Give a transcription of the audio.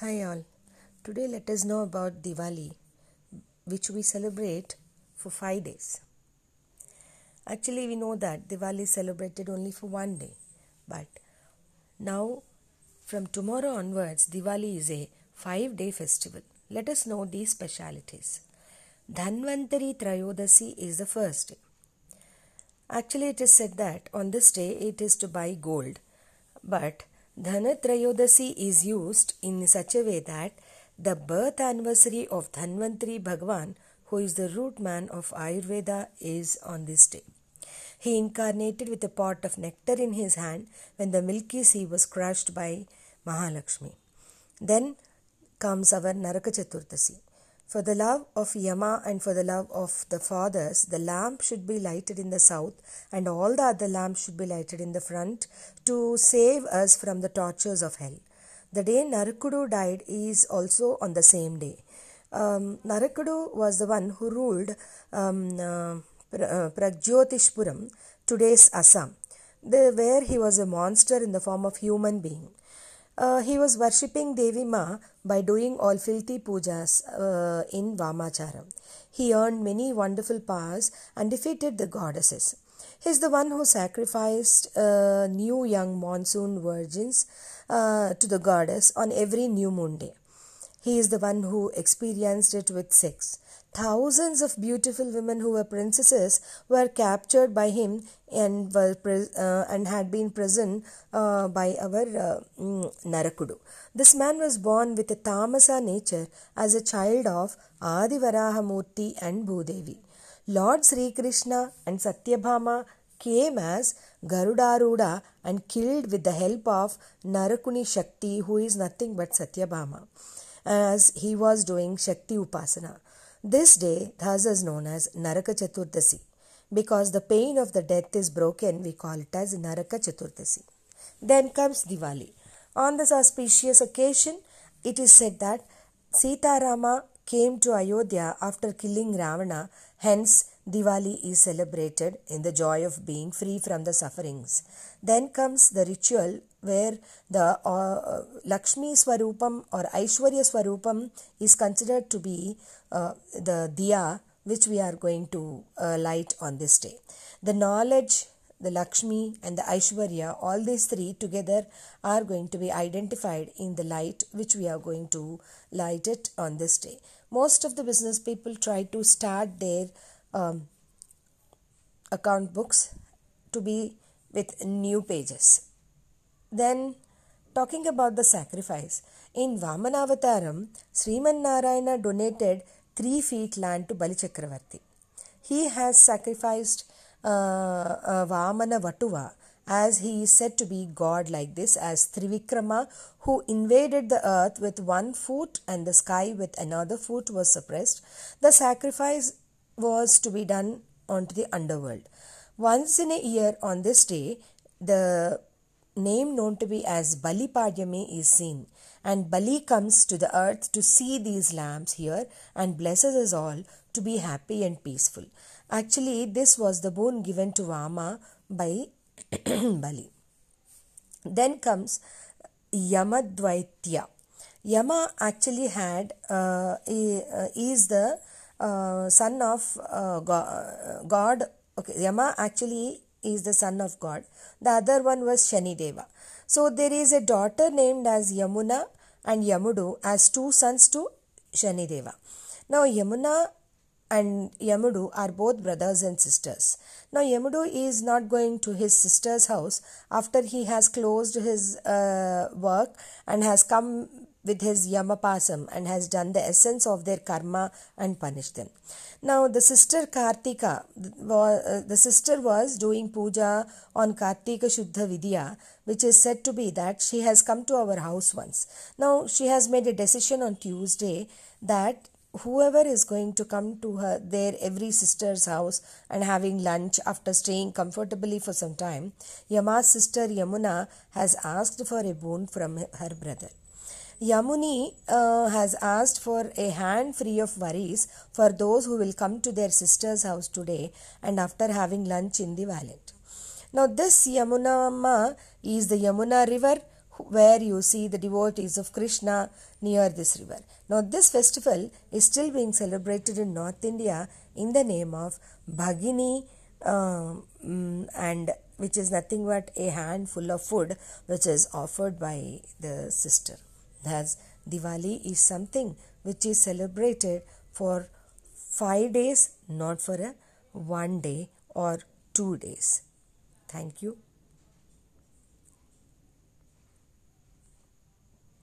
Hi all. Today let us know about Diwali, which we celebrate for 5 days. Actually, we know that Diwali is celebrated only for one day, but now from tomorrow onwards, Diwali is a 5 day festival. Let us know these specialities. Dhanvantari Trayodasi is the first day. Actually, it is said that on this day it is to buy gold, but Dhanatrayodasi is used in such a way that the birth anniversary of Dhanvantari Bhagwan, who is the root man of Ayurveda, is on this day. He incarnated with a pot of nectar in his hand when the Milky Sea was crushed by Mahalakshmi. Then comes our Naraka Chaturdasi. For the love of Yama and for the love of the fathers, the lamp should be lighted in the south, and all the other lamps should be lighted in the front to save us from the tortures of hell. The day Narakudu died is also on the same day. Um, Narakudu was the one who ruled um, uh, Pragjotishpuram, today's Assam, where he was a monster in the form of human being. Uh, he was worshipping Devi Ma by doing all filthy pujas uh, in Vamacharam. He earned many wonderful powers and defeated the goddesses. He is the one who sacrificed uh, new young monsoon virgins uh, to the goddess on every new moon day. He is the one who experienced it with sex. Thousands of beautiful women who were princesses were captured by him and were uh, and had been present uh, by our uh, mm, Narakudu. This man was born with a tamasa nature as a child of Adivarahamurti and Bhudevi. Lord Sri Krishna and Satyabhama came as Garudaruda and killed with the help of Narakuni Shakti, who is nothing but Satyabhama, as he was doing Shakti Upasana. This day thus is known as Naraka Chaturdasi. Because the pain of the death is broken, we call it as Naraka Chaturdasi. Then comes Diwali. On this auspicious occasion, it is said that Sita Rama came to Ayodhya after killing Ravana, hence Diwali is celebrated in the joy of being free from the sufferings. Then comes the ritual where the uh, Lakshmi Swarupam or Aishwarya Swarupam is considered to be uh, the diya which we are going to uh, light on this day. The knowledge, the Lakshmi, and the Aishwarya, all these three together are going to be identified in the light which we are going to light it on this day. Most of the business people try to start their um, account books to be with new pages. Then, talking about the sacrifice, in Vamanavataram, Sriman Narayana donated 3 feet land to Bali Chakravarti. He has sacrificed uh, uh, Vamana Vatuva as he is said to be God like this as Trivikrama who invaded the earth with one foot and the sky with another foot was suppressed. The sacrifice was to be done onto the underworld. Once in a year on this day, the name known to be as Bali Padyami is seen, and Bali comes to the earth to see these lambs here and blesses us all to be happy and peaceful. Actually, this was the boon given to Vama by Bali. Then comes Yamadvaitya. Yama actually had uh, is the uh, son of uh, God. Okay, Yama actually is the son of God. The other one was Shani Deva. So there is a daughter named as Yamuna and Yamudu as two sons to Shani Deva. Now Yamuna and Yamudu are both brothers and sisters. Now Yamudu is not going to his sister's house after he has closed his uh, work and has come with his Yamapasam and has done the essence of their karma and punished them. Now the sister Kartika, uh, the sister was doing puja on Kartika Shuddha Vidya, which is said to be that she has come to our house once. Now she has made a decision on Tuesday that whoever is going to come to her their every sister's house and having lunch after staying comfortably for some time, Yama's sister Yamuna has asked for a boon from her brother. Yamuni uh, has asked for a hand free of worries for those who will come to their sister's house today and after having lunch in the valley. Now, this Yamuna Amma is the Yamuna river where you see the devotees of Krishna near this river. Now, this festival is still being celebrated in North India in the name of Bhagini, uh, and which is nothing but a handful of food which is offered by the sister. Thus, Diwali is something which is celebrated for five days, not for a one day or two days. Thank you.